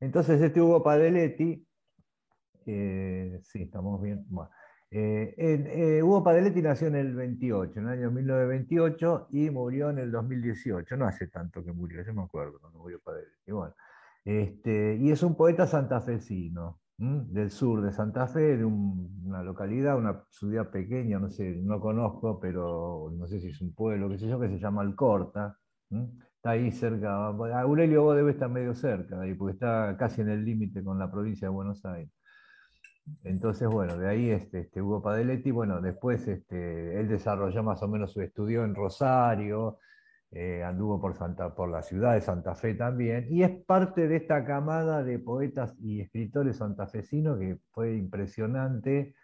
Entonces este Hugo Padeletti, sí, estamos bien. Hugo Padeletti nació en el 28, en el año 1928, y murió en el 2018. No hace tanto que murió, yo me acuerdo cuando murió Padeletti. Bueno, este, y es un poeta santafesino, del sur de Santa Fe, de una localidad, una ciudad pequeña, no sé, no conozco, pero no sé si es un pueblo, qué sé yo, que se llama Alcorta. Está ahí cerca, Aurelio vos debe estar medio cerca ahí, porque está casi en el límite con la provincia de Buenos Aires. Entonces, bueno, de ahí este, este, Hugo Padeletti, bueno, después este, él desarrolló más o menos su estudio en Rosario, eh, anduvo por, Santa, por la ciudad de Santa Fe también, y es parte de esta camada de poetas y escritores santafesinos que fue impresionante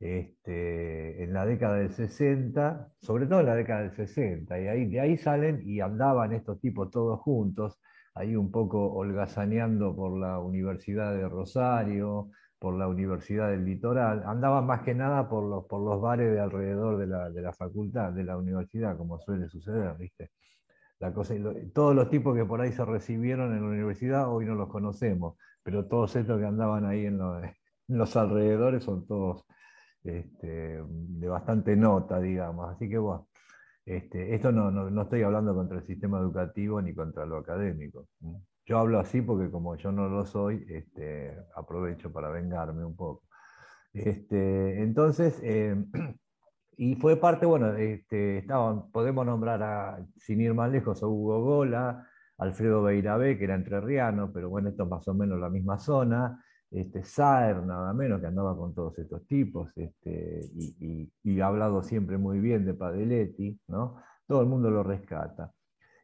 este, en la década del 60, sobre todo en la década del 60, y ahí, de ahí salen y andaban estos tipos todos juntos, ahí un poco holgazaneando por la Universidad de Rosario, por la Universidad del Litoral, andaban más que nada por los, por los bares de alrededor de la, de la facultad, de la universidad, como suele suceder, ¿viste? cosa, todos los tipos que por ahí se recibieron en la universidad hoy no los conocemos, pero todos estos que andaban ahí en, los, alrededores son todos este, de bastante nota, digamos. Así que bueno, este, esto no, no, estoy hablando contra el sistema educativo ni contra lo académico. Yo hablo así porque como yo no lo soy, este, aprovecho para vengarme un poco. Entonces, eh, y fue parte, bueno, estaban, podemos nombrar, a, sin ir más lejos, a Hugo Gola, Alfredo Beirabé, que era entrerriano, pero bueno, esto es más o menos la misma zona, este, Saer, nada menos, que andaba con todos estos tipos, este, y, ha hablado siempre muy bien de Padeletti, ¿no? Todo el mundo lo rescata.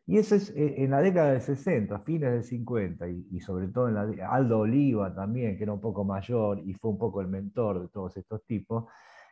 Y eso es eh, en la década del 60, fines del 50, y, sobre todo en la Aldo Oliva también, que era un poco mayor y fue un poco el mentor de todos estos tipos,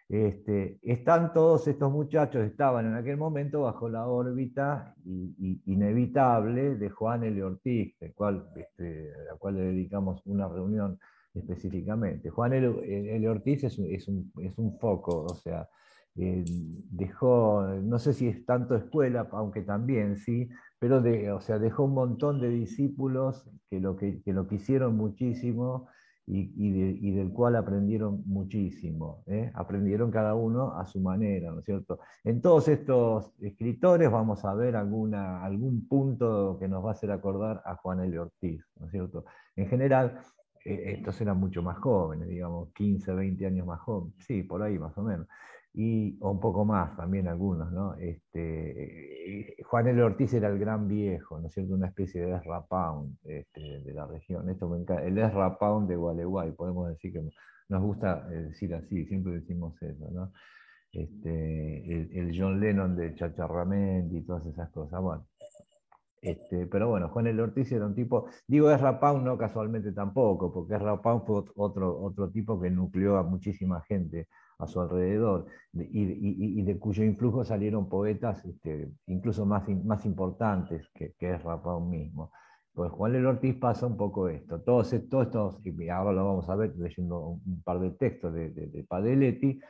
este, están todos estos muchachos, estaban en aquel momento bajo la órbita inevitable de Juan L. Ortiz, el cual, este, a cual le dedicamos una reunión específicamente. Juan L. Ortiz es un, es un, foco, o sea, eh, dejó, no sé si es tanto escuela, aunque también sí, pero o sea, dejó un montón de discípulos que lo, que, que lo quisieron muchísimo y, del cual aprendieron muchísimo. ¿eh? Aprendieron cada uno a su manera, ¿no es cierto? En todos estos escritores vamos a ver alguna, algún punto que nos va a hacer acordar a Juan L. Ortiz, ¿no es cierto? En general, eh, estos eran mucho más jóvenes, digamos, 15, 20 años más jóvenes, sí, por ahí más o menos y, o un poco más también algunos, ¿no? Este, eh, Juan L. Ortiz era el gran viejo, ¿no es cierto? Una especie de Ezra Pound este, de la región. Esto me encanta. El Ezra Pound de Gualeguay, podemos decir que nos gusta eh, decir así, siempre decimos eso, ¿no? Este, el, John Lennon de Chacharramendi y todas esas cosas. Bueno, este, pero bueno, Juan L. Ortiz era un tipo, digo Ezra Pound no casualmente tampoco, porque Pound fue otro, otro tipo que nucleó a muchísima gente a su alrededor y, de cuyo influjo salieron poetas este, incluso más, más importantes que, que es mismo. Pues Juan L. Ortiz pasa un poco esto. Todos, estos, y ahora lo vamos a ver leyendo un par de textos de, de, Padeletti,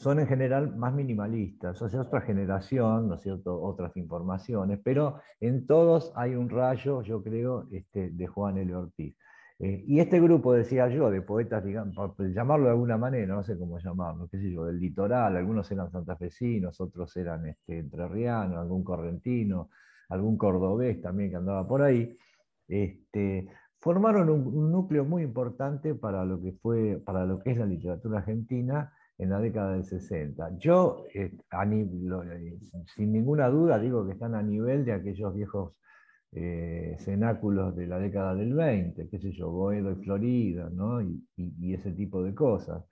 son en general más minimalistas, o sea, otra generación, ¿no es cierto?, otras informaciones, pero en todos hay un rayo, yo creo, este, de Juan L. Ortiz. Eh, y este grupo, decía yo, de poetas, digamos, por llamarlo de alguna manera, no sé cómo llamarlo, qué sé yo, del litoral, algunos eran santafesinos, otros eran este, entrerrianos, algún correntino, algún cordobés también que andaba por ahí, este, formaron un, núcleo muy importante para lo, que fue, para lo que es la literatura argentina en la década del 60. Yo, eh, eh, sin ninguna duda, digo que están a nivel de aquellos viejos eh, cenáculos de la década del 20, qué sé yo, Boedo y Florida, ¿no? y, ese tipo de cosas.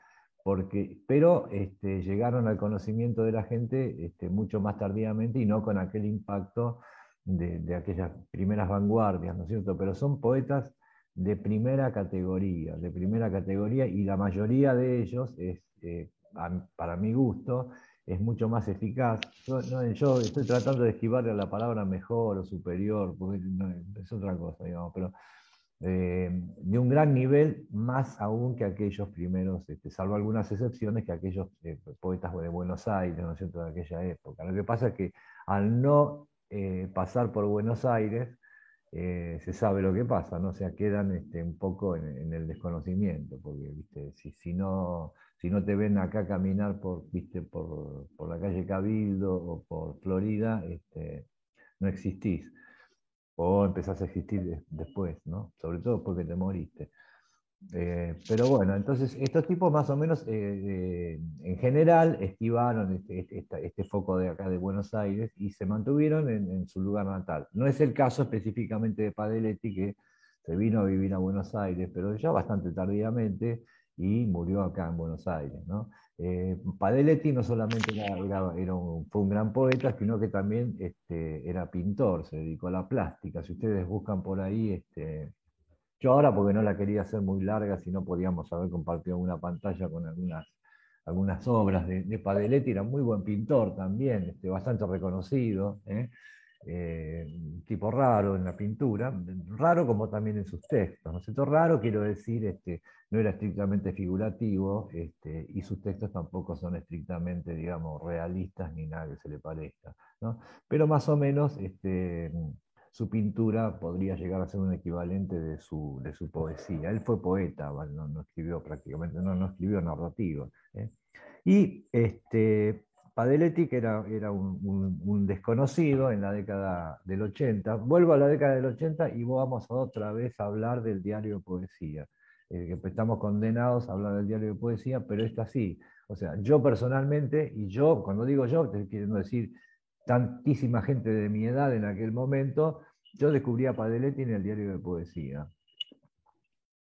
Porque, pero este, llegaron al conocimiento de la gente este, mucho más tardíamente y no con aquel impacto de, aquellas primeras vanguardias, ¿no es cierto? Pero son poetas de primera categoría, de primera categoría, y la mayoría de ellos, es, para mi gusto, es mucho más eficaz. Yo, estoy tratando de esquivarle la palabra mejor o superior, porque es otra cosa, digamos, pero eh, de un gran nivel, más aún que aquellos primeros, este, salvo algunas excepciones, que aquellos eh, poetas de Buenos Aires, ¿no es cierto?, de aquella época. Lo que pasa es que al no eh, pasar por Buenos Aires, eh, se sabe lo que pasa, ¿no? O sea, quedan este, un poco en, el desconocimiento, porque ¿viste? Si, si, no, si no te ven acá caminar por, ¿viste? por, por la calle Cabildo o por Florida, este, no existís. O empezás a existir después, ¿no? Sobre todo porque te moriste. Eh, pero bueno, entonces estos tipos más o menos eh, eh, en general esquivaron este, este, este, foco de acá de Buenos Aires y se mantuvieron en, su lugar natal. No es el caso específicamente de Padeletti que se vino a vivir a Buenos Aires, pero ya bastante tardíamente y murió acá en Buenos Aires. ¿no? Padeletti no solamente era, fue un gran poeta, sino que también este, era pintor, se dedicó a la plástica. Si ustedes buscan por ahí... Este, yo ahora, porque no la quería hacer muy larga, si no podíamos haber compartido una pantalla con algunas, algunas obras de, de Padeletti, era muy buen pintor también, este, bastante reconocido, ¿eh? Eh, tipo raro en la pintura, raro como también en sus textos. ¿no es Raro quiero decir, este, no era estrictamente figurativo este, y sus textos tampoco son estrictamente, digamos, realistas ni nada que se le parezca. ¿no? Pero más o menos este, su pintura podría llegar a ser un equivalente de su, de su poesía. Él fue poeta, no, escribió prácticamente, no, no escribió narrativa. ¿eh? Y este, Padeletti, que era, era un, desconocido en la década del 80, vuelvo a la década del 80 y vamos otra vez a hablar del diario de poesía. Eh, estamos condenados a hablar del diario de poesía, pero es así. O sea, yo personalmente, y yo, cuando digo yo, te quiero decir tantísima gente de mi edad en aquel momento, yo descubrí a Padeletti en el diario de poesía.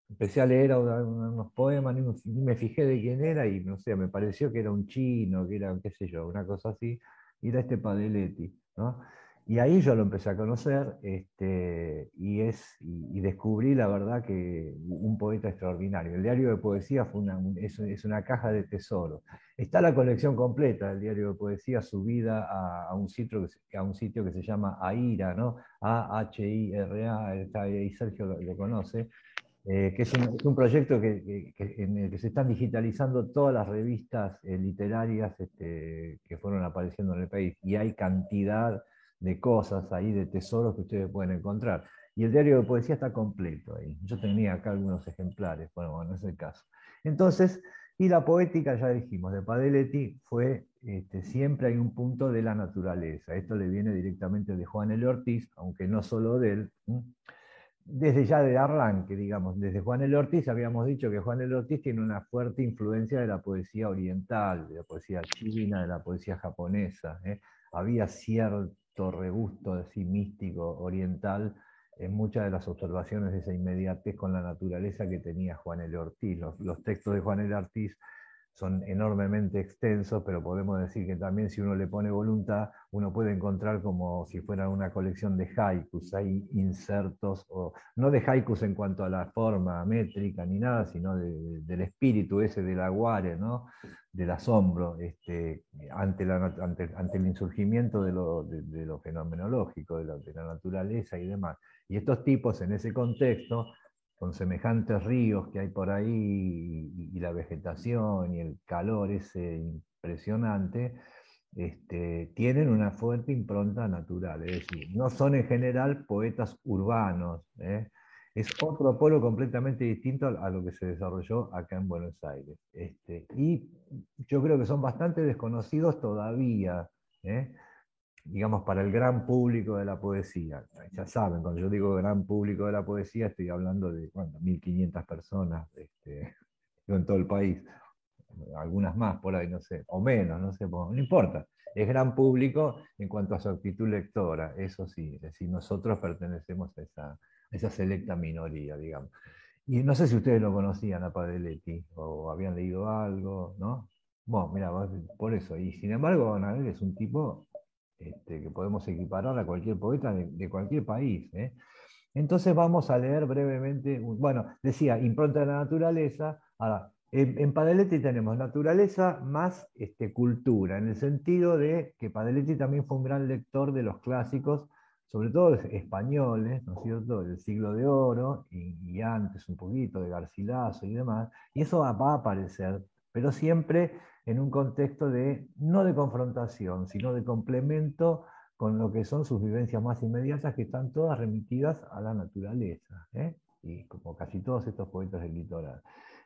Empecé a leer unos poemas, ni me fijé de quién era y no sé, me pareció que era un chino, que era, qué sé yo, una cosa así, y era este Padeletti. ¿no? Y ahí yo lo empecé a conocer este, y, es, y, descubrí la verdad que un poeta extraordinario. El diario de poesía fue una, es, una caja de tesoros. Está la colección completa del diario de poesía subida a, un, sitio, a un sitio que se llama AIRA, ¿no? A-H-I-R-A, y Sergio lo, conoce, eh, que es un, proyecto que, en el que se están digitalizando todas las revistas eh, literarias este, que fueron apareciendo en el país. Y hay cantidad de cosas ahí, de tesoros que ustedes pueden encontrar. Y el diario de poesía está completo ahí. Yo tenía acá algunos ejemplares, bueno, bueno, es el caso. Entonces, y la poética, ya dijimos, de Padeletti fue, este, siempre hay un punto de la naturaleza. Esto le viene directamente de Juan L. Ortiz, aunque no solo de él. Desde ya de arranque, digamos, desde Juan L. Ortiz habíamos dicho que Juan L. Ortiz tiene una fuerte influencia de la poesía oriental, de la poesía china, de la poesía japonesa. ¿eh? Había cierto regusto así místico oriental en muchas de las observaciones de esa inmediatez con la naturaleza que tenía Juan L. Ortiz. Los, textos de Juan L. Ortiz son enormemente extensos, pero podemos decir que también si uno le pone voluntad, uno puede encontrar como si fuera una colección de haikus, hay insertos, o, no de haikus en cuanto a la forma métrica ni nada, sino del espíritu ese del aguare, ¿no? del asombro este, ante, ante, el insurgimiento de lo, fenomenológico, de, la naturaleza y demás. Y estos tipos en ese contexto con semejantes ríos que hay por ahí y, la vegetación y el calor ese impresionante, este, tienen una fuerte impronta natural, es decir, no son en general poetas urbanos, ¿eh? es otro polo completamente distinto a, lo que se desarrolló acá en Buenos Aires. Este, y yo creo que son bastante desconocidos todavía. ¿eh? Digamos, para el gran público de la poesía. Ya saben, cuando yo digo gran público de la poesía, estoy hablando de 1.500 personas este, en todo el país, algunas más por ahí, no sé, o menos, no sé, no importa. Es gran público en cuanto a su actitud lectora, eso sí, es decir, nosotros pertenecemos a esa, esa selecta minoría, digamos. Y no sé si ustedes lo conocían a Padeletti, o habían leído algo, ¿no? Bueno, mira, por eso, y sin embargo, Anabel es un tipo este, que podemos equiparar a cualquier poeta de, cualquier país. ¿eh? Entonces vamos a leer brevemente, bueno, decía, impronta de la naturaleza. Ahora, en, Padeletti tenemos naturaleza más este, cultura, en el sentido de que Padeletti también fue un gran lector de los clásicos, sobre todo españoles, ¿no es cierto?, del siglo de oro y, antes un poquito de Garcilaso y demás, y eso va a aparecer, pero siempre en un contexto de, no de confrontación, sino de complemento con lo que son sus vivencias más inmediatas, que están todas remitidas a la naturaleza, ¿eh? y como casi todos estos poetas del litoral.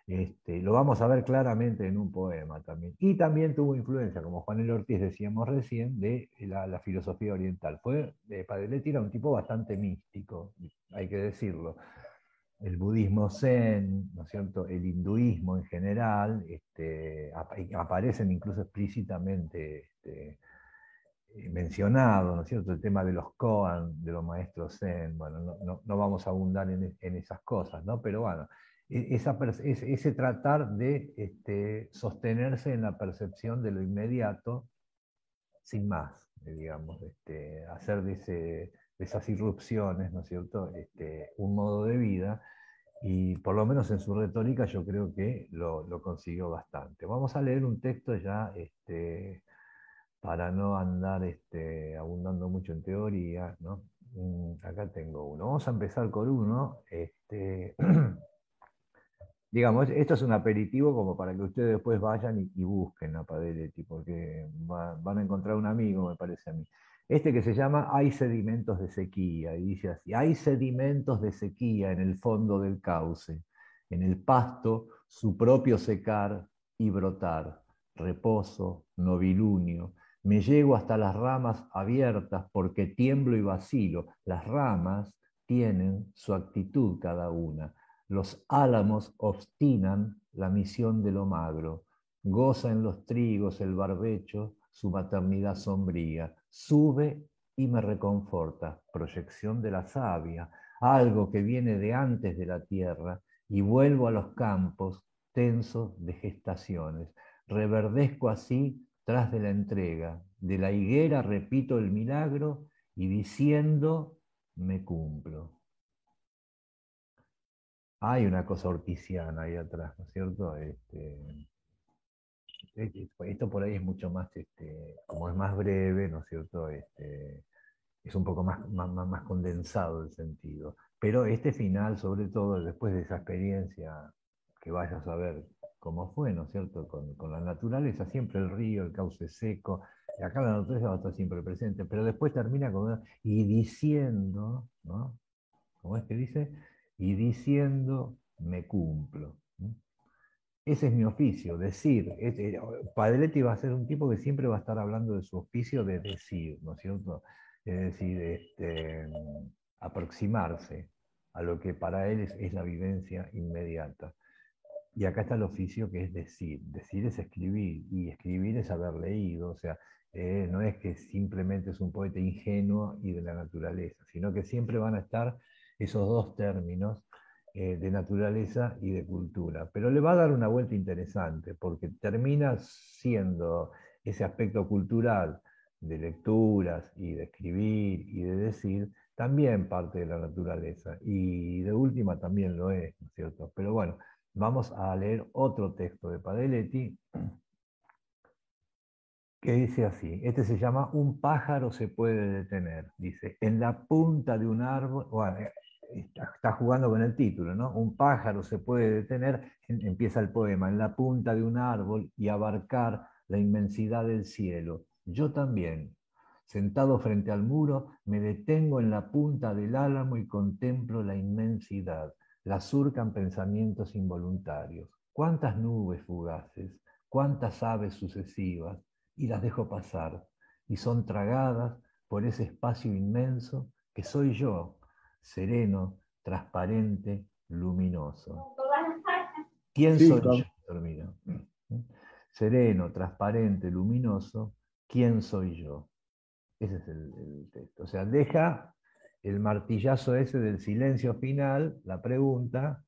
Este, lo vamos a ver claramente en un poema también. Y también tuvo influencia, como Juan el Ortiz decíamos recién, de la, filosofía oriental. Fue, eh, Padeletti era un tipo bastante místico, hay que decirlo. El budismo zen, ¿no es cierto? el hinduismo en general, este, aparecen incluso explícitamente este, eh, mencionados, ¿no cierto? El tema de los koan, de los maestros zen, bueno, no, vamos a abundar en, esas cosas, ¿no? Pero bueno, e, ese, tratar de este, sostenerse en la percepción de lo inmediato, sin más, eh, digamos, este, hacer de, esas irrupciones, ¿no es cierto?, este, un modo de vida, y por lo menos en su retórica yo creo que lo, consiguió bastante. Vamos a leer un texto ya este, para no andar este, abundando mucho en teoría, ¿no? Mm, acá tengo uno. Vamos a empezar con uno. Este, digamos, esto es un aperitivo como para que ustedes después vayan y, busquen a Padeletti, porque van a encontrar un amigo, me parece a mí. Este que se llama Hay sedimentos de sequía, y dice así, hay sedimentos de sequía en el fondo del cauce, en el pasto su propio secar y brotar, reposo, novilunio, me llego hasta las ramas abiertas porque tiemblo y vacilo, las ramas tienen su actitud cada una, los álamos obstinan la misión de lo magro. Goza en los trigos el barbecho su maternidad sombría. Sube y me reconforta, proyección de la savia, algo que viene de antes de la tierra, y vuelvo a los campos tensos de gestaciones. Reverdezco así tras de la entrega. De la higuera repito el milagro y diciendo me cumplo hay una cosa orticiana ahí atrás, ¿no es cierto? Este, esto por ahí es mucho más, este, como es más breve, ¿no es cierto? Este, es un poco más, más, más, condensado el sentido. Pero este final, sobre todo después de esa experiencia, que vayas a ver cómo fue, ¿no es cierto? Con, con la naturaleza, siempre el río, el cauce seco, acá la naturaleza va a estar siempre presente, pero después termina con y diciendo, ¿no? ¿Cómo es que dice? y diciendo me cumplo. Ese es mi oficio, decir. Este, Padeletti va a ser un tipo que siempre va a estar hablando de su oficio de decir, ¿no es cierto? Es decir, este, aproximarse a lo que para él es, la vivencia inmediata. Y acá está el oficio que es decir. Decir es escribir, y escribir es haber leído, o sea, eh, no es que simplemente es un poeta ingenuo y de la naturaleza, sino que siempre van a estar esos dos términos eh, de naturaleza y de cultura. Pero le va a dar una vuelta interesante, porque termina siendo ese aspecto cultural de lecturas y de escribir y de decir, también parte de la naturaleza. Y de última también lo es, ¿no es cierto? Pero bueno, vamos a leer otro texto de Padeletti que dice así, este se llama Un pájaro se puede detener, dice, en la punta de un árbol, está, jugando con el título, ¿no? Un pájaro se puede detener, empieza el poema, en la punta de un árbol y abarcar la inmensidad del cielo. Yo también, sentado frente al muro, me detengo en la punta del álamo y contemplo la inmensidad. La surcan pensamientos involuntarios. Cuántas nubes fugaces, cuántas aves sucesivas, y las dejo pasar, y son tragadas por ese espacio inmenso que soy yo, sereno, transparente, luminoso. ¿Quién soy yo? Sereno, transparente, luminoso, ¿quién soy yo? Ese es el, texto. O sea, deja el martillazo ese del silencio final, la pregunta,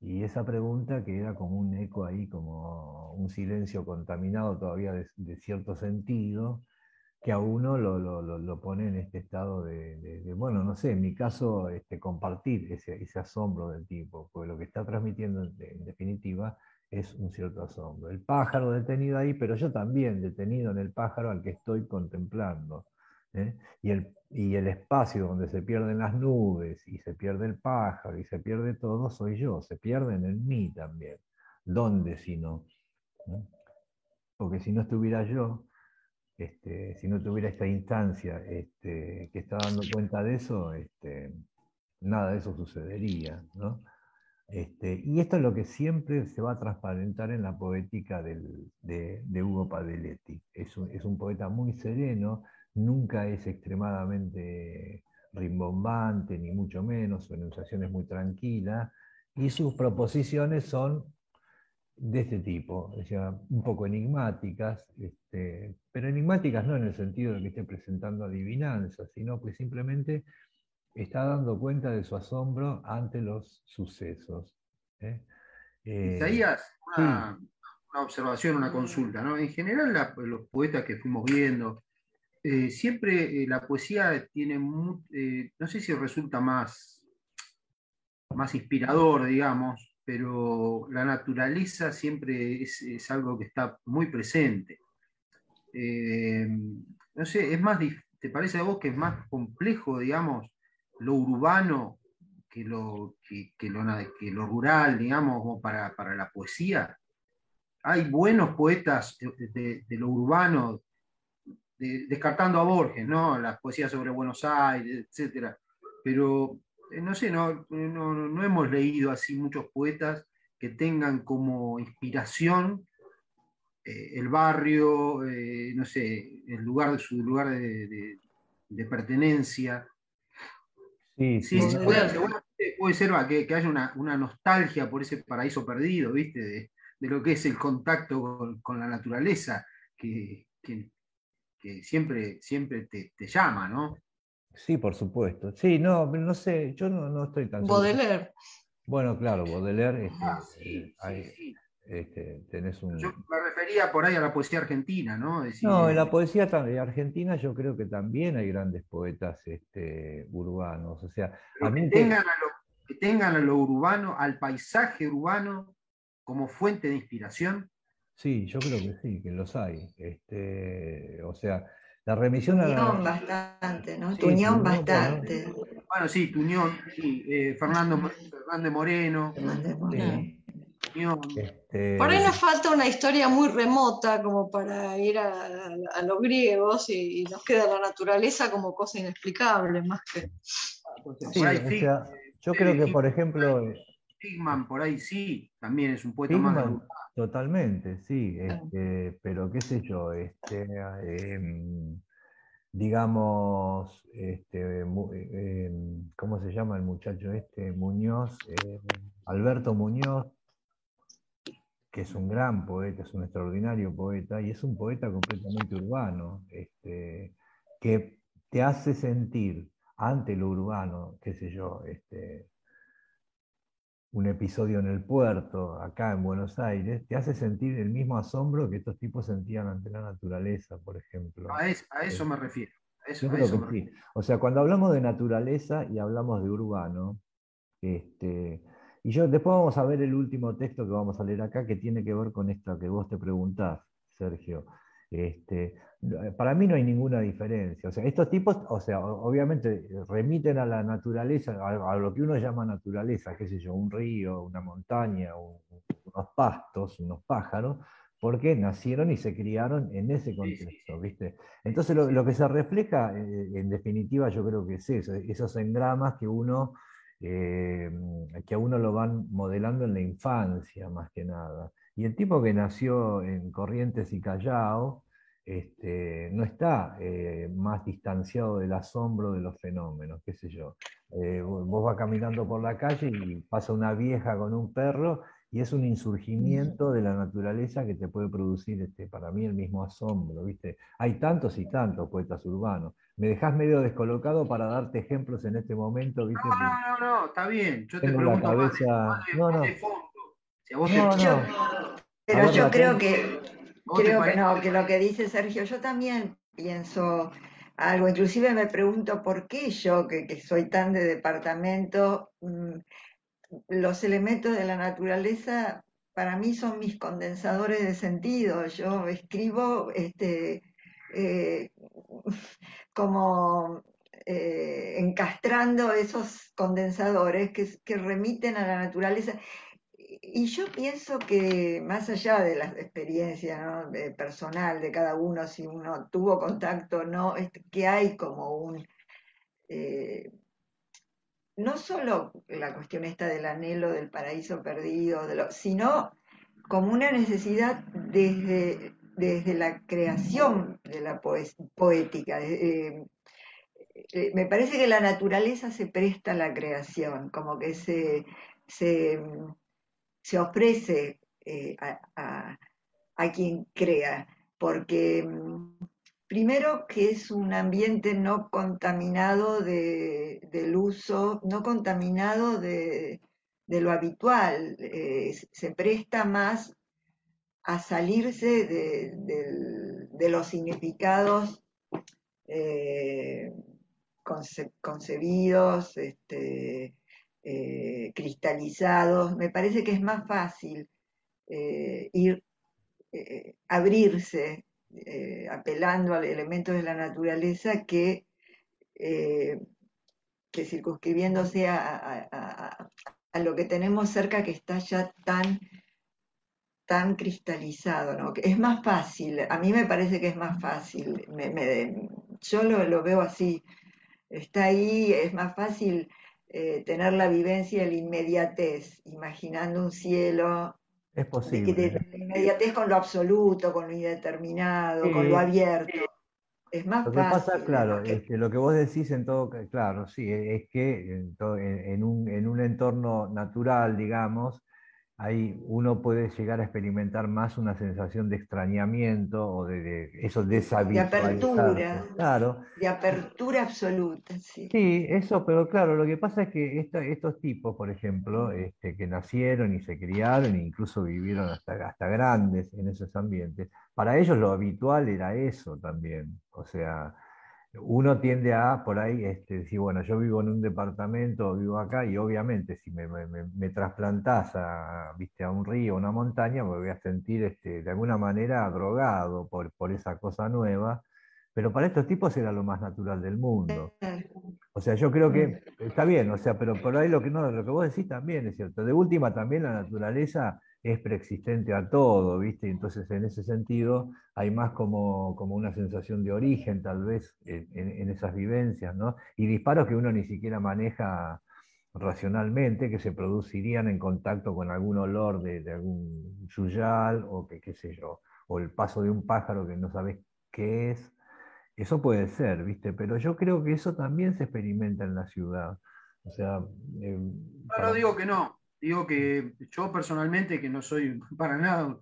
y esa pregunta que era como un eco ahí, como un silencio contaminado todavía de cierto sentido, que a uno lo, pone en este estado de, bueno, no sé, en mi caso, este, compartir ese, asombro del tipo, porque lo que está transmitiendo en, definitiva es un cierto asombro. El pájaro detenido ahí, pero yo también detenido en el pájaro al que estoy contemplando. ¿eh? Y, el, y el espacio donde se pierden las nubes y se pierde el pájaro y se pierde todo, soy yo, se pierden en mí también. ¿Dónde si no? Porque si no estuviera yo, este, si no tuviera esta instancia este, que está dando cuenta de eso, este, nada de eso sucedería. Este, y esto es lo que siempre se va a transparentar en la poética de, Hugo Padeletti. Es un, poeta muy sereno, nunca es extremadamente rimbombante, ni mucho menos, su enunciación es muy tranquila, y sus proposiciones son de este tipo, o sea, un poco enigmáticas, este, pero enigmáticas no en el sentido de que esté presentando adivinanzas, sino que simplemente está dando cuenta de su asombro ante los sucesos. ¿eh? Eh, Isaías, una, observación, una consulta. ¿no? En general, los poetas que fuimos viendo, eh, siempre la poesía tiene, no sé si resulta más, más inspirador, digamos, pero la naturaleza siempre es, algo que está muy presente. Eh, no sé, es más, ¿te parece a vos que es más complejo, digamos, lo urbano que lo, que, lo, rural, digamos, para, para, la poesía? Hay buenos poetas de, lo urbano, descartando a Borges, ¿no? Las poesías sobre Buenos Aires, etc. Pero no sé, no, no, hemos leído así muchos poetas que tengan como inspiración eh, el barrio, eh, no sé, el lugar de su lugar de, pertenencia. Sí, sí, puede, ser que, haya una, nostalgia por ese paraíso perdido, ¿viste? De, lo que es el contacto con, la naturaleza, que, siempre, siempre te, te llama, ¿no? Sí, por supuesto. Sí, no, no sé, yo no, no estoy tan... Baudelaire. Bueno, claro, Baudelaire, este, ah, eh, este, tenés un... Yo me refería por ahí a la poesía argentina, ¿no? no, en la poesía argentina yo creo que también hay grandes poetas este, urbanos. O sea, que, tengan a lo, que tengan a lo urbano, al paisaje urbano como fuente de inspiración. Sí, yo creo que sí, que los hay. Este, o sea, la remisión a la... bastante, ¿no? Tuñón bastante. Bueno. sí, Tuñón, sí. Eh, Fernando, Fernández Moreno. Este, Por ahí nos falta una historia muy remota como para ir a, los griegos y, nos queda la naturaleza como cosa inexplicable más que... Sí, o sea, yo creo que, por ejemplo... Stigman, por ahí sí, también es un poeta más... Totalmente, sí, este, pero qué sé yo, este, em, digamos, este, em, ¿cómo se llama el muchacho este? Muñoz, eh, Alberto Muñoz, que es un gran poeta, es un extraordinario poeta, y es un poeta completamente urbano, este, que te hace sentir ante lo urbano, qué sé yo, este, un episodio en el puerto, acá en Buenos Aires, te hace sentir el mismo asombro que estos tipos sentían ante la naturaleza, por ejemplo. A, eso me refiero. O sea, cuando hablamos de naturaleza y hablamos de urbano, este, y yo después vamos a ver el último texto que vamos a leer acá, que tiene que ver con esto que vos te preguntás, Sergio. Este, para mí no hay ninguna diferencia. O sea, estos tipos, o sea, obviamente remiten a la naturaleza, a, lo que uno llama naturaleza, qué sé yo, un río, una montaña, unos pastos, unos pájaros, porque nacieron y se criaron en ese contexto, ¿viste? Entonces lo, que se refleja, eh, en definitiva, yo creo que es eso, esos engramas que uno, eh, que a uno lo van modelando en la infancia, más que nada. Y el tipo que nació en Corrientes y Callao este, no está eh, más distanciado del asombro de los fenómenos, qué sé yo. Eh, vos vas caminando por la calle y pasa una vieja con un perro y es un insurgimiento de la naturaleza que te puede producir, este, para mí, el mismo asombro, ¿viste? Hay tantos y tantos poetas urbanos. Me dejas medio descolocado para darte ejemplos en este momento, ¿viste? No, no, no, está bien. Yo te pregunto la cabeza... no, no pero yo creo que, creo que no, que lo que dice Sergio, yo también pienso algo, inclusive me pregunto por qué yo, que, soy tan de departamento, mm, los elementos de la naturaleza para mí son mis condensadores de sentido. Yo escribo este, eh, como eh, encastrando esos condensadores que, que remiten a la naturaleza y yo pienso que más allá de la experiencia personal de cada uno, si uno tuvo contacto o no, que hay como un... Eh, no solo la cuestión esta del anhelo del paraíso perdido, sino como una necesidad desde, desde la creación de la poética. Eh, eh, me parece que la naturaleza se presta a la creación, como que se, ofrece eh, a, quien crea, porque mm, primero que es un ambiente no contaminado del uso, no contaminado de, lo habitual, eh, se presta más a salirse de, los significados concebidos, este, eh, cristalizados. Me parece que es más fácil eh, ir, eh, abrirse apelando a elementos de la naturaleza que, que circunscribiéndose a, lo que tenemos cerca que está ya tan tan cristalizado, ¿no? Es más fácil, a mí me parece que es más fácil, yo lo, veo así, está ahí, es más fácil eh, tener la vivencia de la inmediatez, imaginando un cielo. Es posible. la inmediatez con lo absoluto, con lo indeterminado, con lo abierto. Es más lo que Pasa, claro, es que lo que vos decís en todo, claro, sí, es que en, un, en un entorno natural, digamos, ahí uno puede llegar a experimentar más una sensación de extrañamiento o de, eso de esa De apertura. Claro. De apertura absoluta, sí. Sí, eso, pero claro, lo que pasa es que estos tipos, por ejemplo, este, que nacieron y se criaron e incluso vivieron hasta, hasta grandes en esos ambientes, para ellos lo habitual era eso también. O sea, uno tiende a por ahí este, decir, bueno, yo vivo en un departamento, vivo acá, y obviamente si me, me, trasplantás a, ¿viste? a un río, a una montaña, me voy a sentir este, de alguna manera drogado por, por esa cosa nueva, pero para estos tipos era lo más natural del mundo. O sea, yo creo que está bien, o sea, pero por ahí lo que, no, lo que vos decís también es cierto. De última también la naturaleza es preexistente a todo, ¿viste? Entonces, en ese sentido, hay más como, como una sensación de origen, tal vez, en, esas vivencias, ¿no? Y disparos que uno ni siquiera maneja racionalmente, que se producirían en contacto con algún olor de, algún yuyal, o que, qué sé yo, o el paso de un pájaro que no sabes qué es. Eso puede ser, ¿viste? Pero yo creo que eso también se experimenta en la ciudad. O sea. Eh, no, digo que no. Digo que yo personalmente, que no soy para nada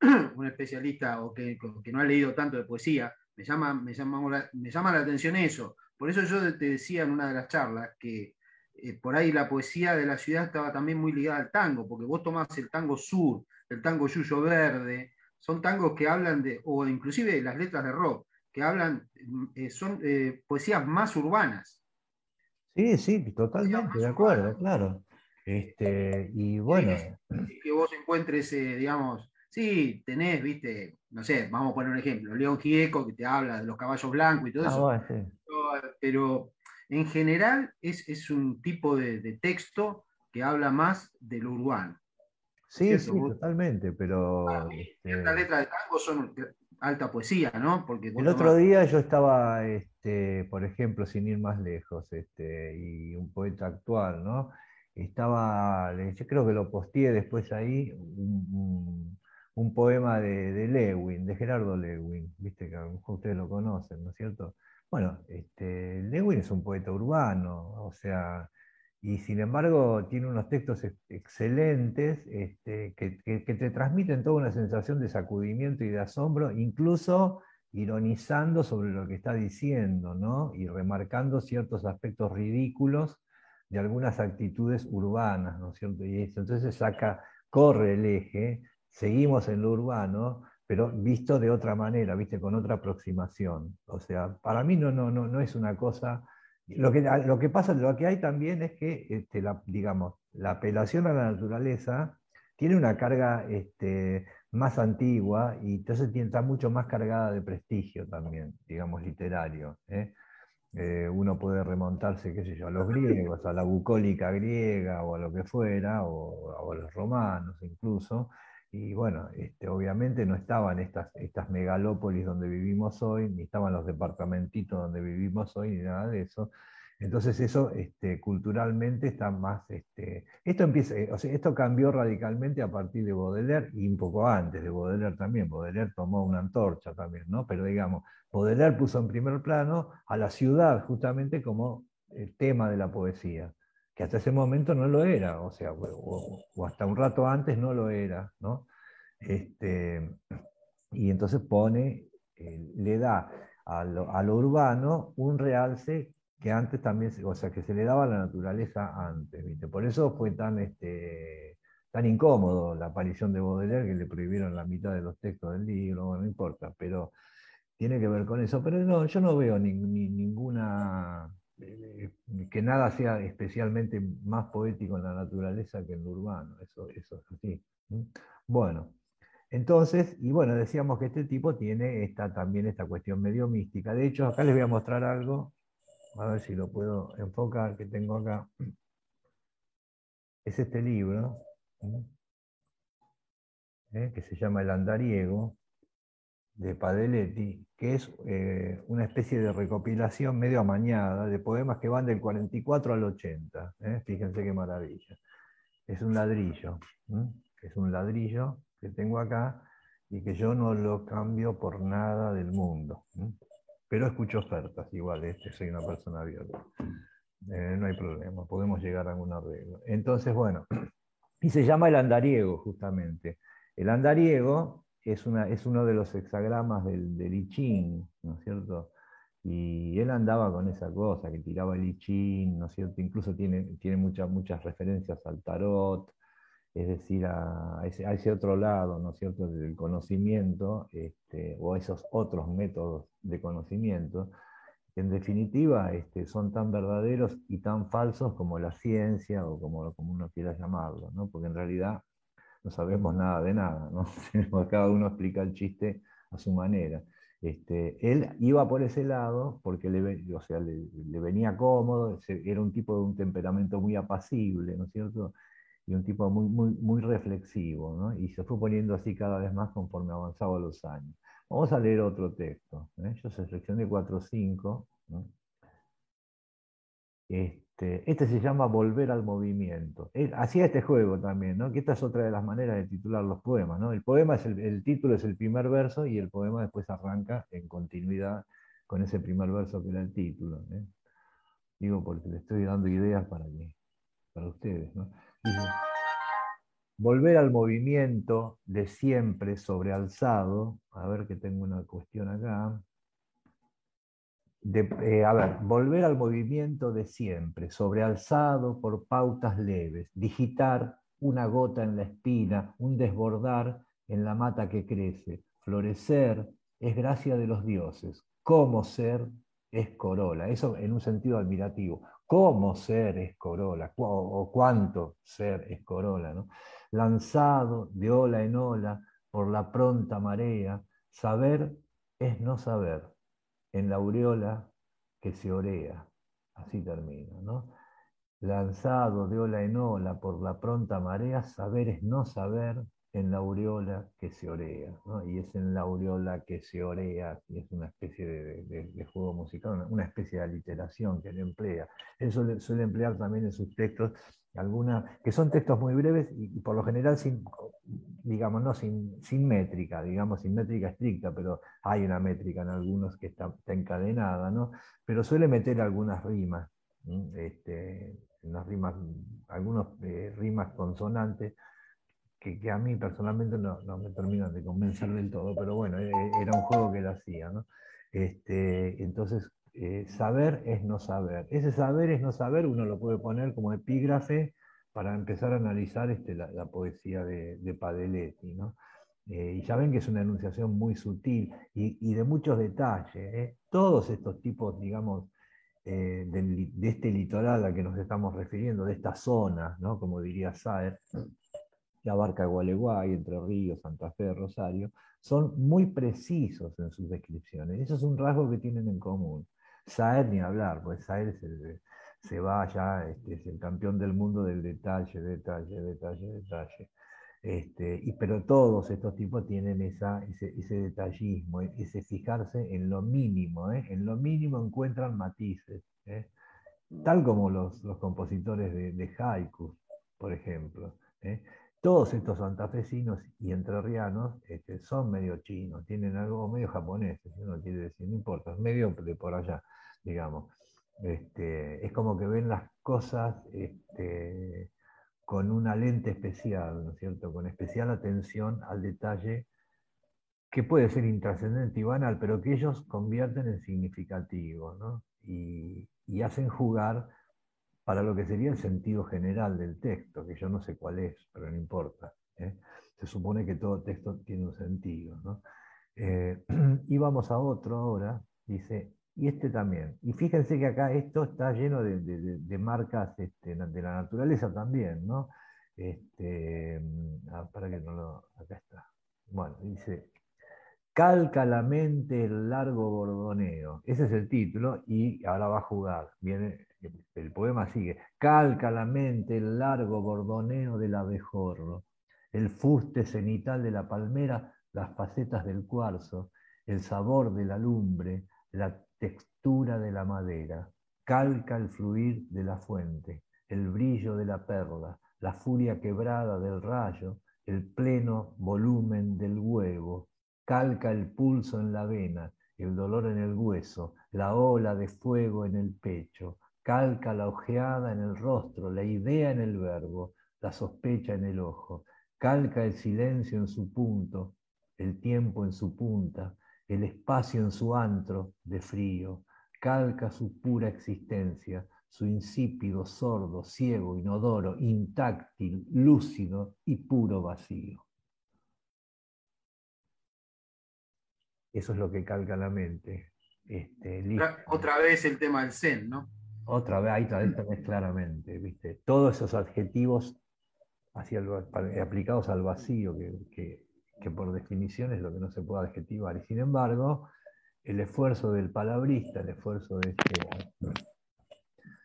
un especialista o que, no ha leído tanto de poesía, me llama, me, llama, me llama la atención eso. Por eso yo te decía en una de las charlas que eh, por ahí la poesía de la ciudad estaba también muy ligada al tango, porque vos tomás el tango sur, el tango yuyo verde, son tangos que hablan de, o inclusive las letras de rock, que hablan, eh, son eh, poesías más urbanas. Sí, sí, totalmente, de acuerdo, claro. Este, y bueno. Que vos encuentres, eh, digamos, sí, tenés, viste, no sé, vamos a poner un ejemplo, León Gieco que te habla de los caballos blancos y todo ah, eso. Pero en general es, un tipo de, texto que habla más de lo urbano. Sí, sí, totalmente, pero. Este... letras de tango son alta poesía, ¿no? Porque el otro día yo estaba, este, por ejemplo, sin ir más lejos, este, y un poeta actual, ¿no? Estaba, yo creo que lo posteé después ahí, un, poema de, Lewin, de Gerardo Lewin, viste que a lo mejor ustedes lo conocen, ¿no es cierto? Bueno, este, Lewin es un poeta urbano, o sea, y sin embargo tiene unos textos excelentes este, que, que, te transmiten toda una sensación de sacudimiento y de asombro, incluso ironizando sobre lo que está diciendo, ¿no? Y remarcando ciertos aspectos ridículos de algunas actitudes urbanas, ¿no es cierto? Y entonces saca, corre el eje, seguimos en lo urbano, pero visto de otra manera, ¿viste? Con otra aproximación. O sea, para mí no, no, no, no es una cosa... Lo que, lo que pasa, lo que hay también es que, este, la, digamos, la apelación a la naturaleza tiene una carga este, más antigua y entonces está mucho más cargada de prestigio también, digamos, literario. ¿eh? Eh, uno puede remontarse, qué sé yo, a los griegos, a la bucólica griega o a lo que fuera, o, a los romanos incluso. Y bueno, este, obviamente no estaban estas, estas megalópolis donde vivimos hoy, ni estaban los departamentitos donde vivimos hoy, ni nada de eso. Entonces eso este, culturalmente está más... Este, esto, empieza, eh, o sea, esto cambió radicalmente a partir de Baudelaire y un poco antes de Baudelaire también. Baudelaire tomó una antorcha también, ¿no? Pero digamos, Baudelaire puso en primer plano a la ciudad justamente como el tema de la poesía, que hasta ese momento no lo era, o sea, o, hasta un rato antes no lo era, ¿no? Este, y entonces pone, eh, le da a lo, a lo urbano un realce que antes también, o sea, que se le daba la naturaleza antes, ¿viste? Por eso fue tan, este, tan incómodo la aparición de Baudelaire que le prohibieron la mitad de los textos del libro, no importa, pero tiene que ver con eso. Pero no, yo no veo ni, ninguna, eh, que nada sea especialmente más poético en la naturaleza que en lo urbano, eso, eso es así. Bueno, entonces, y bueno, decíamos que este tipo tiene esta, también esta cuestión medio mística. De hecho, acá les voy a mostrar algo a ver si lo puedo enfocar, que tengo acá, es este libro, ¿eh? que se llama El Andariego, de Padeletti, que es eh, una especie de recopilación medio amañada de poemas que van del 44 al 80. ¿eh? Fíjense qué maravilla. Es un ladrillo, es un ladrillo que tengo acá y que yo no lo cambio por nada del mundo. Pero escucho ofertas, igual, este, soy una persona abierta. Eh, no hay problema, podemos llegar a algún arreglo. Entonces, bueno, y se llama el andariego, justamente. El andariego es, una, es uno de los hexagramas del, del I Ching, ¿no es cierto? Y él andaba con esa cosa, que tiraba el I Ching, ¿no es cierto? Incluso tiene, tiene muchas, muchas referencias al tarot, es decir, a ese, otro lado, ¿no es cierto?, del conocimiento, este, o esos otros métodos de conocimiento, en definitiva este, son tan verdaderos y tan falsos como la ciencia o como, como uno quiera llamarlo, ¿no? porque en realidad no sabemos nada de nada, ¿no? cada uno explica el chiste a su manera. Este, él iba por ese lado porque le, o sea, le, le venía cómodo, era un tipo de un temperamento muy apacible, ¿no es cierto? Y un tipo muy, muy, reflexivo, ¿no? y se fue poniendo así cada vez más conforme avanzaba los años. Vamos a leer otro texto. ¿eh? Yo seleccioné 4 o 5. Este, este se llama Volver al movimiento. hacía este juego también, ¿no? que esta es otra de las maneras de titular los poemas. ¿no? El poema es el, título es el primer verso y el poema después arranca en continuidad con ese primer verso que era el título. ¿eh? Digo porque le estoy dando ideas para, para ustedes. ¿no? Volver al movimiento de siempre sobrealzado, a ver que tengo una cuestión acá, eh, a ver, volver al movimiento de siempre, sobrealzado por pautas leves, digitar una gota en la espina, un desbordar en la mata que crece, florecer es gracia de los dioses, cómo ser es corola, eso en un sentido admirativo, cómo ser es corola, o cuánto ser es corola, ¿no? lanzado de ola en ola por la pronta marea, saber es no saber, en la aureola que se orea, así termina, ¿no? Lanzado de ola en ola por la pronta marea, saber es no saber, en la aureola que se orea, y es en la aureola que se orea, y es una especie de, juego musical, una, especie de aliteración que él emplea. Él suele, emplear también en sus textos alguna, que son textos muy breves y, por lo general sin, digamos, no sin, sin, métrica, digamos, sin métrica estricta, pero hay una métrica en algunos que está, encadenada, ¿no? pero suele meter algunas rimas, este, unas rimas, algunos eh, rimas consonantes que, a mí personalmente no, me terminan de convencer del todo, pero bueno, e, e, era un juego que él hacía. ¿no? Este, entonces, eh, saber es no saber. Ese saber es no saber, uno lo puede poner como epígrafe para empezar a analizar este, la, poesía de, de Padeletti. ¿no? Eh, y ya ven que es una enunciación muy sutil y, de muchos detalles. ¿eh? Todos estos tipos, digamos, de este litoral al que nos estamos refiriendo, de esta zona, ¿no? como diría Saer, que abarca Gualeguay, Entre Ríos, Santa Fe, Rosario, son muy precisos en sus descripciones. Eso es un rasgo que tienen en común. Saer ni hablar, pues Saer se va ya, este, es el campeón del mundo del detalle, detalle, detalle, detalle. Este, y, pero todos estos tipos tienen esa, ese, detallismo, ese fijarse en lo mínimo, ¿eh? en lo mínimo encuentran matices, ¿eh? tal como los, los compositores de, de, haiku, por ejemplo. ¿eh? Todos estos santafesinos y entrerrianos este, son medio chinos, tienen algo medio japonés, no quiere decir, no importa, es medio de por allá, digamos. Este, es como que ven las cosas este, con una lente especial, ¿no es cierto? Con especial atención al detalle que puede ser intrascendente y banal, pero que ellos convierten en significativo, ¿no? y, hacen jugar para lo que sería el sentido general del texto, que yo no sé cuál es, pero no importa. ¿eh? Se supone que todo texto tiene un sentido. ¿no? Eh, y vamos a otro ahora, dice, y este también. Y fíjense que acá esto está lleno de, marcas este, de la naturaleza también, ¿no? Este, mm, ah, para que no lo. Acá está. Bueno, dice. Calca la mente el largo bordoneo. Ese es el título y ahora va a jugar. Viene, el poema sigue. Calca la mente el largo bordoneo del abejorro, el fuste cenital de la palmera, las facetas del cuarzo, el sabor de la lumbre, la textura de la madera, calca el fluir de la fuente, el brillo de la perla, la furia quebrada del rayo, el pleno volumen del huevo, calca el pulso en la vena, el dolor en el hueso, la ola de fuego en el pecho, calca la ojeada en el rostro, la idea en el verbo, la sospecha en el ojo, calca el silencio en su punto, el tiempo en su punta, el espacio en su antro de frío, calca su pura existencia, su insípido, sordo, ciego, inodoro, intáctil, lúcido y puro vacío. Eso es lo que calca la mente. Este, otra, vez el tema del Zen, ¿no? Otra vez, ahí también claramente, ¿viste? Todos esos adjetivos hacia aplicados al vacío que que por definición es lo que no se puede adjetivar. Y sin embargo, el esfuerzo del palabrista, el esfuerzo de este,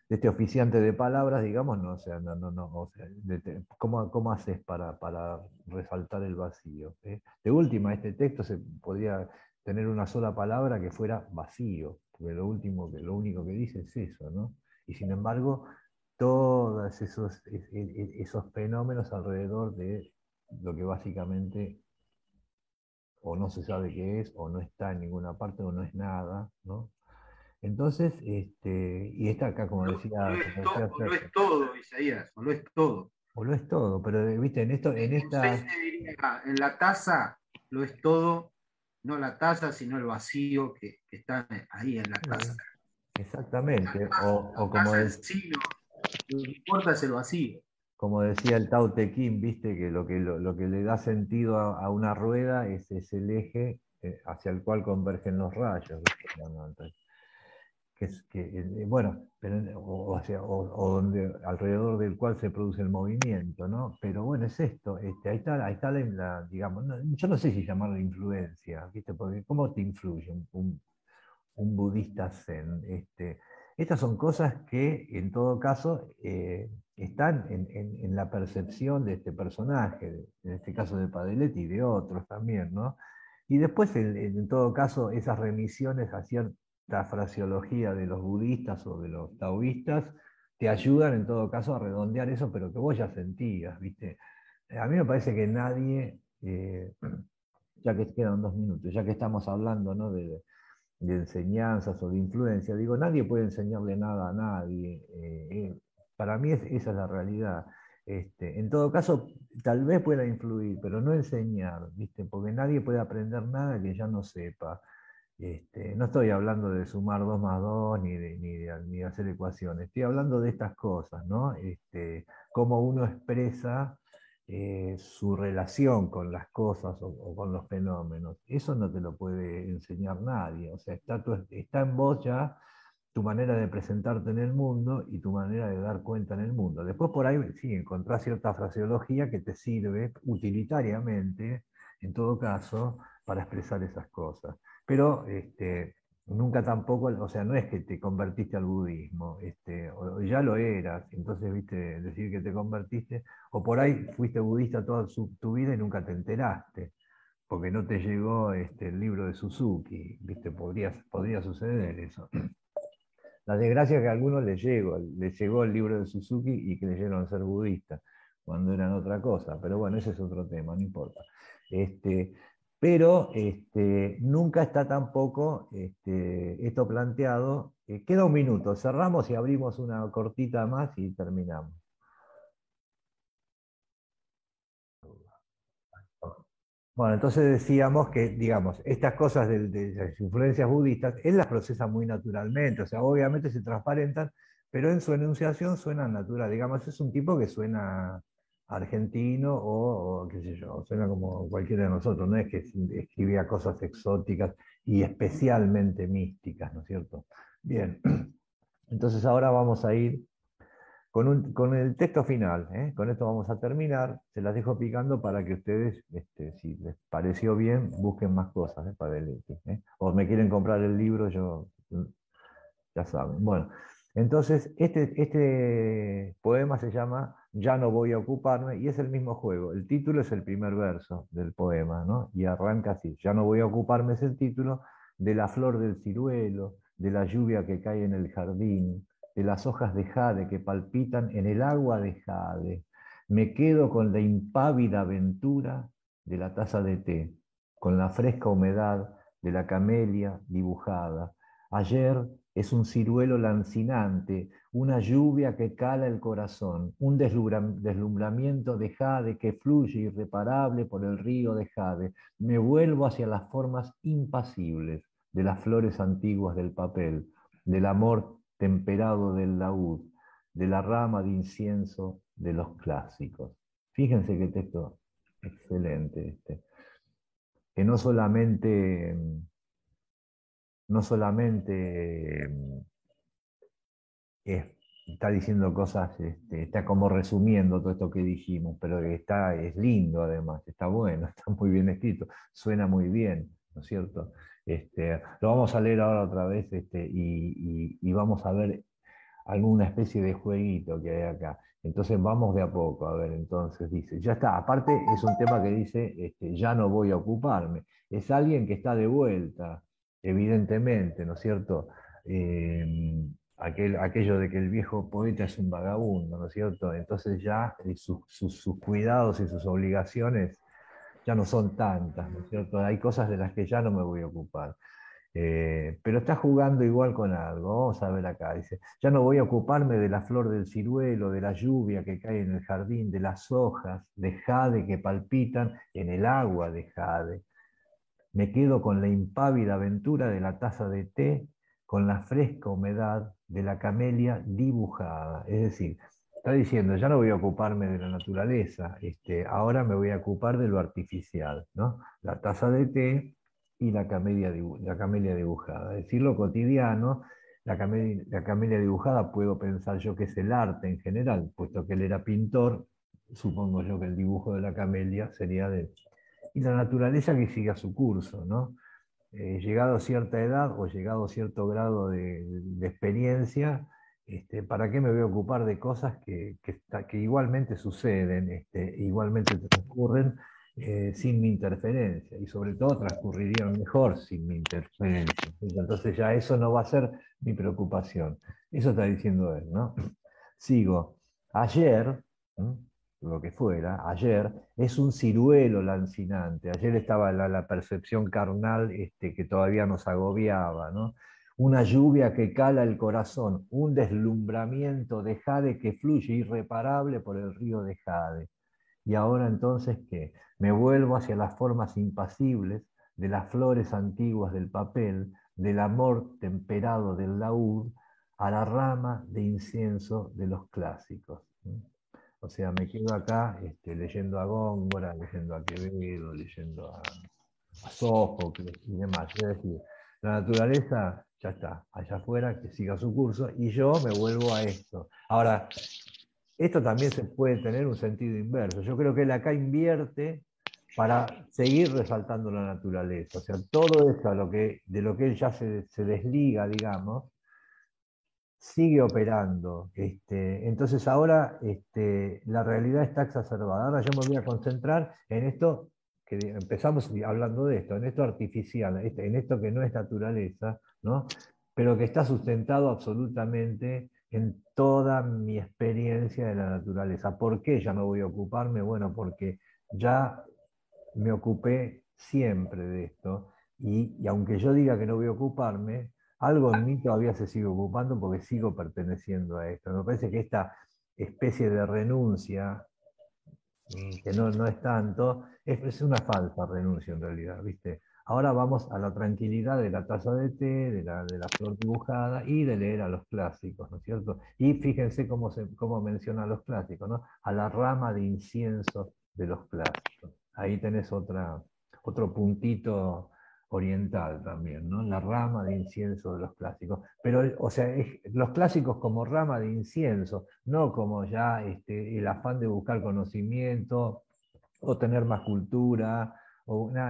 de este oficiante de palabras, digamos, no, o sea, no, no, no, o sea, ¿cómo, haces para, para, resaltar el vacío? Eh? De última, este texto se podría tener una sola palabra que fuera vacío, porque lo, último, lo único que dice es eso, ¿no? Y sin embargo, todos esos, esos fenómenos alrededor de lo que básicamente o no se sabe qué es, o no está en ninguna parte, o no es nada, ¿no? Entonces, este, y está acá, como decía... O lo es, todo, Isaías, o lo es todo. O lo es todo, pero viste, en esto, en esta... en la taza lo es todo, no la taza, sino el vacío que, está ahí en la taza. Exactamente, o, como decía... Lo que importa es el vacío como decía el Tao Te Ching, viste que lo que, lo, que le da sentido a, una rueda es, el eje eh, hacia el cual convergen los rayos. Que que, eh, bueno, o, donde, alrededor del cual se produce el movimiento, ¿no? Pero bueno, es esto, este, ahí está, ahí está la, digamos, yo no sé si llamarlo influencia, ¿viste? Porque ¿cómo te influye un, budista zen? Este, estas son cosas que, en todo caso, eh, están en, la percepción de este personaje, en este caso de Padeletti y de otros también, ¿no? Y después, en, todo caso, esas remisiones a cierta fraseología de los budistas o de los taoístas te ayudan, en todo caso, a redondear eso, pero que vos ya sentías, ¿viste? A mí me parece que nadie, eh, ya que quedan dos minutos, ya que estamos hablando ¿no? de, enseñanzas o de influencia, digo, nadie puede enseñarle nada a nadie. Eh, eh, para mí esa es la realidad. Este, en todo caso, tal vez pueda influir, pero no enseñar, ¿viste? porque nadie puede aprender nada que ya no sepa. Este, no estoy hablando de sumar 2 más 2 ni de, ni, hacer ecuaciones, estoy hablando de estas cosas, ¿no? Este, cómo uno expresa eh, su relación con las cosas o, con los fenómenos. Eso no te lo puede enseñar nadie, o sea, está, está en vos ya tu manera de presentarte en el mundo y tu manera de dar cuenta en el mundo. Después por ahí sí, encontrás cierta fraseología que te sirve utilitariamente, en todo caso, para expresar esas cosas. Pero este, nunca tampoco, o sea, no es que te convertiste al budismo, este, o, ya lo eras, entonces, viste, decir que te convertiste, o por ahí fuiste budista toda tu vida y nunca te enteraste, porque no te llegó este, el libro de Suzuki, viste, podría, podría suceder eso. La desgracia es que a algunos les llegó, les llegó el libro de Suzuki y que leyeron ser budistas, cuando eran otra cosa, pero bueno, ese es otro tema, no importa. Este, pero este, nunca está tampoco este, esto planteado. Eh, queda un minuto, cerramos y abrimos una cortita más y terminamos. Bueno, entonces decíamos que, digamos, estas cosas de, de, las influencias budistas, él las procesa muy naturalmente, o sea, obviamente se transparentan, pero en su enunciación suena natural, digamos, es un tipo que suena argentino o, qué sé yo, suena como cualquiera de nosotros, no es que escribía cosas exóticas y especialmente místicas, ¿no es cierto? Bien, entonces ahora vamos a ir con, el texto final, ¿eh? con esto vamos a terminar, se las dejo picando para que ustedes, este, si les pareció bien, busquen más cosas ¿eh? para el, ¿eh? o me quieren comprar el libro, yo ya saben. Bueno, entonces este, este poema se llama ya no voy a ocuparme, y es el mismo juego. El título es el primer verso del poema, ¿no? Y arranca así, ya no voy a ocuparme es el título de la flor del ciruelo, de la lluvia que cae en el jardín, de las hojas de jade que palpitan en el agua de jade. Me quedo con la impávida aventura de la taza de té, con la fresca humedad de la camelia dibujada. Ayer es un ciruelo lancinante, una lluvia que cala el corazón, un deslumbramiento de jade que fluye irreparable por el río de jade. Me vuelvo hacia las formas impasibles de las flores antiguas del papel, del amor temperado del laúd, de la rama de incienso de los clásicos. Fíjense qué texto excelente este, que no solamente no solamente está diciendo cosas, este, está como resumiendo todo esto que dijimos, pero está, es lindo además, está bueno, está muy bien escrito, suena muy bien, ¿no es cierto? Este, lo vamos a leer ahora otra vez este, y, vamos a ver alguna especie de jueguito que hay acá. Entonces vamos de a poco, a ver, entonces dice, ya está, aparte es un tema que dice, ya no voy a ocuparme, es alguien que está de vuelta, evidentemente, ¿no es cierto? Eh, aquel, aquello de que el viejo poeta es un vagabundo, ¿no es cierto? Entonces ya eh, sus, cuidados y sus obligaciones ya no son tantas, ¿no es cierto? Hay cosas de las que ya no me voy a ocupar. Eh, pero está jugando igual con algo. Vamos a ver acá. Dice, ya no voy a ocuparme de la flor del ciruelo, de la lluvia que cae en el jardín, de las hojas de jade que palpitan en el agua de jade. Me quedo con la impávida aventura de la taza de té, con la fresca humedad de la camelia dibujada. Es decir, está diciendo, ya no voy a ocuparme de la naturaleza, este, ahora me voy a ocupar de lo artificial, ¿no? La taza de té y la camelia, la camelia dibujada. Es decir, lo cotidiano, la camelia, la camelia dibujada puedo pensar yo que es el arte en general, puesto que él era pintor, supongo yo que el dibujo de la camelia sería de y la naturaleza que siga su curso, ¿no? Eh, llegado a cierta edad o llegado a cierto grado de, experiencia, este, ¿para qué me voy a ocupar de cosas que, que, igualmente suceden, este, igualmente transcurren eh, sin mi interferencia? Y sobre todo transcurrirían mejor sin mi interferencia. Entonces ya eso no va a ser mi preocupación. Eso está diciendo él, ¿no? Sigo. Ayer, lo que fuera, ayer, es un ciruelo lancinante. Ayer estaba la, percepción carnal este, que todavía nos agobiaba, ¿no? Una lluvia que cala el corazón, un deslumbramiento de jade que fluye irreparable por el río de jade. Y ahora entonces, ¿qué? Me vuelvo hacia las formas impasibles de las flores antiguas del papel, del amor temperado del laúd, a la rama de incienso de los clásicos. O sea, me quedo acá este, leyendo a Góngora, leyendo a Quevedo, leyendo a, a Sófocles y demás. Es decir, la naturaleza ya está, allá afuera, que siga su curso, y yo me vuelvo a esto. Ahora, esto también se puede tener un sentido inverso. Yo creo que él acá invierte para seguir resaltando la naturaleza. O sea, todo esto lo que, de lo que él ya se, desliga, digamos, sigue operando. Este, entonces ahora este, la realidad está exacerbada. Ahora yo me voy a concentrar en esto que empezamos hablando de esto, en esto artificial, este, en esto que no es naturaleza, ¿no? pero que está sustentado absolutamente en toda mi experiencia de la naturaleza. ¿Por qué ya me voy a ocuparme? Bueno, porque ya me ocupé siempre de esto y, aunque yo diga que no voy a ocuparme, algo en mí todavía se sigue ocupando porque sigo perteneciendo a esto. Me parece que esta especie de renuncia, mm, que no, no es tanto, es, es, una falsa renuncia en realidad, ¿viste? Ahora vamos a la tranquilidad de la taza de té, de la, de la flor dibujada y de leer a los clásicos, ¿no es cierto? Y fíjense cómo, se, cómo menciona a los clásicos, ¿no? A la rama de incienso de los clásicos. Ahí tenés otra, otro puntito oriental también, ¿no? La rama de incienso de los clásicos. Pero, o sea, los clásicos como rama de incienso, no como ya este, el afán de buscar conocimiento o tener más cultura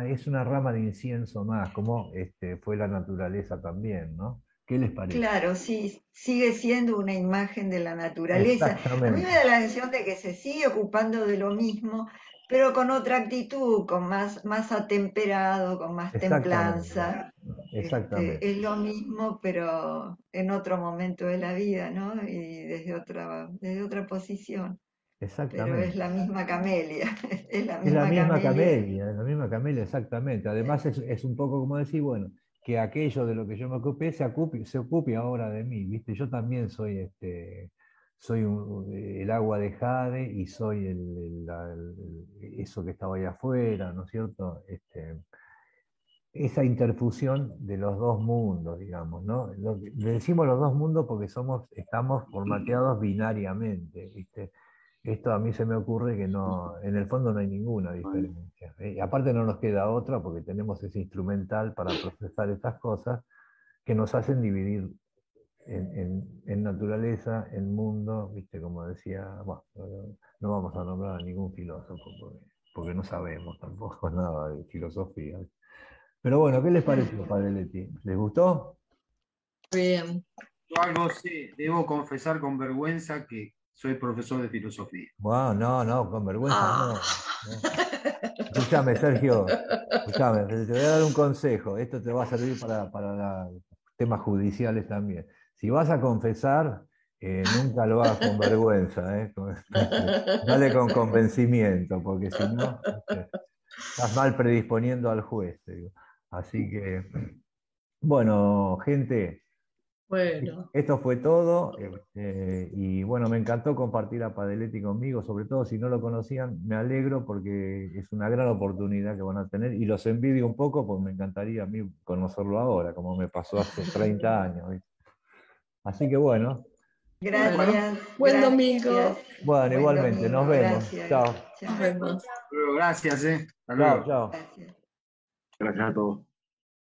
es una rama de incienso más, como este, fue la naturaleza también, ¿no? ¿Qué les parece? Claro, sí, sigue siendo una imagen de la naturaleza. A mí me da la sensación de que se sigue ocupando de lo mismo, pero con otra actitud, con más, más atemperado, con más templanza. Este, Exactamente. es lo mismo, pero en otro momento de la vida, ¿no? Y desde otra, desde otra posición. Exactamente. Pero es la misma camelia. Es la misma, camelia. Es la misma camelia, exactamente. Además es, un poco como decir, bueno, que aquello de lo que yo me ocupé se ocupe, se ocupe ahora de mí, ¿viste? Yo también soy este soy el agua de jade y soy eso que estaba ahí afuera, ¿no es cierto? Este, esa interfusión de los dos mundos, digamos, ¿no? le decimos los dos mundos porque somos, estamos formateados binariamente, ¿viste? Esto a mí se me ocurre que no, en el fondo no hay ninguna diferencia. Y aparte no nos queda otra porque tenemos ese instrumental para procesar estas cosas que nos hacen dividir en, naturaleza, en mundo, viste, como decía, bueno, no vamos a nombrar a ningún filósofo porque, no sabemos tampoco nada de filosofía. Pero bueno, ¿qué les pareció, Padre Leti? ¿Les gustó? Bien. Yo algo sí, debo confesar con vergüenza que soy profesor de filosofía. Bueno, no, no, con vergüenza no. Ah. Escúchame, Sergio, escúchame, te voy a dar un consejo. Esto te va a servir para, para temas judiciales también. Si vas a confesar, eh, nunca lo hagas con vergüenza, ¿eh? dale con convencimiento, porque si no, este, estás mal predisponiendo al juez. Así que, bueno, gente, bueno. Esto fue todo. Este, y bueno, me encantó compartir a Padeletti conmigo, sobre todo si no lo conocían, me alegro porque es una gran oportunidad que van a tener y los envidio un poco porque me encantaría a mí conocerlo ahora, como me pasó hace 30 años. Así que bueno. Gracias. Buen domingo. Bueno, igualmente, nos vemos. Chao. Nos vemos. Gracias, eh. Chao, chao. Gracias a todos.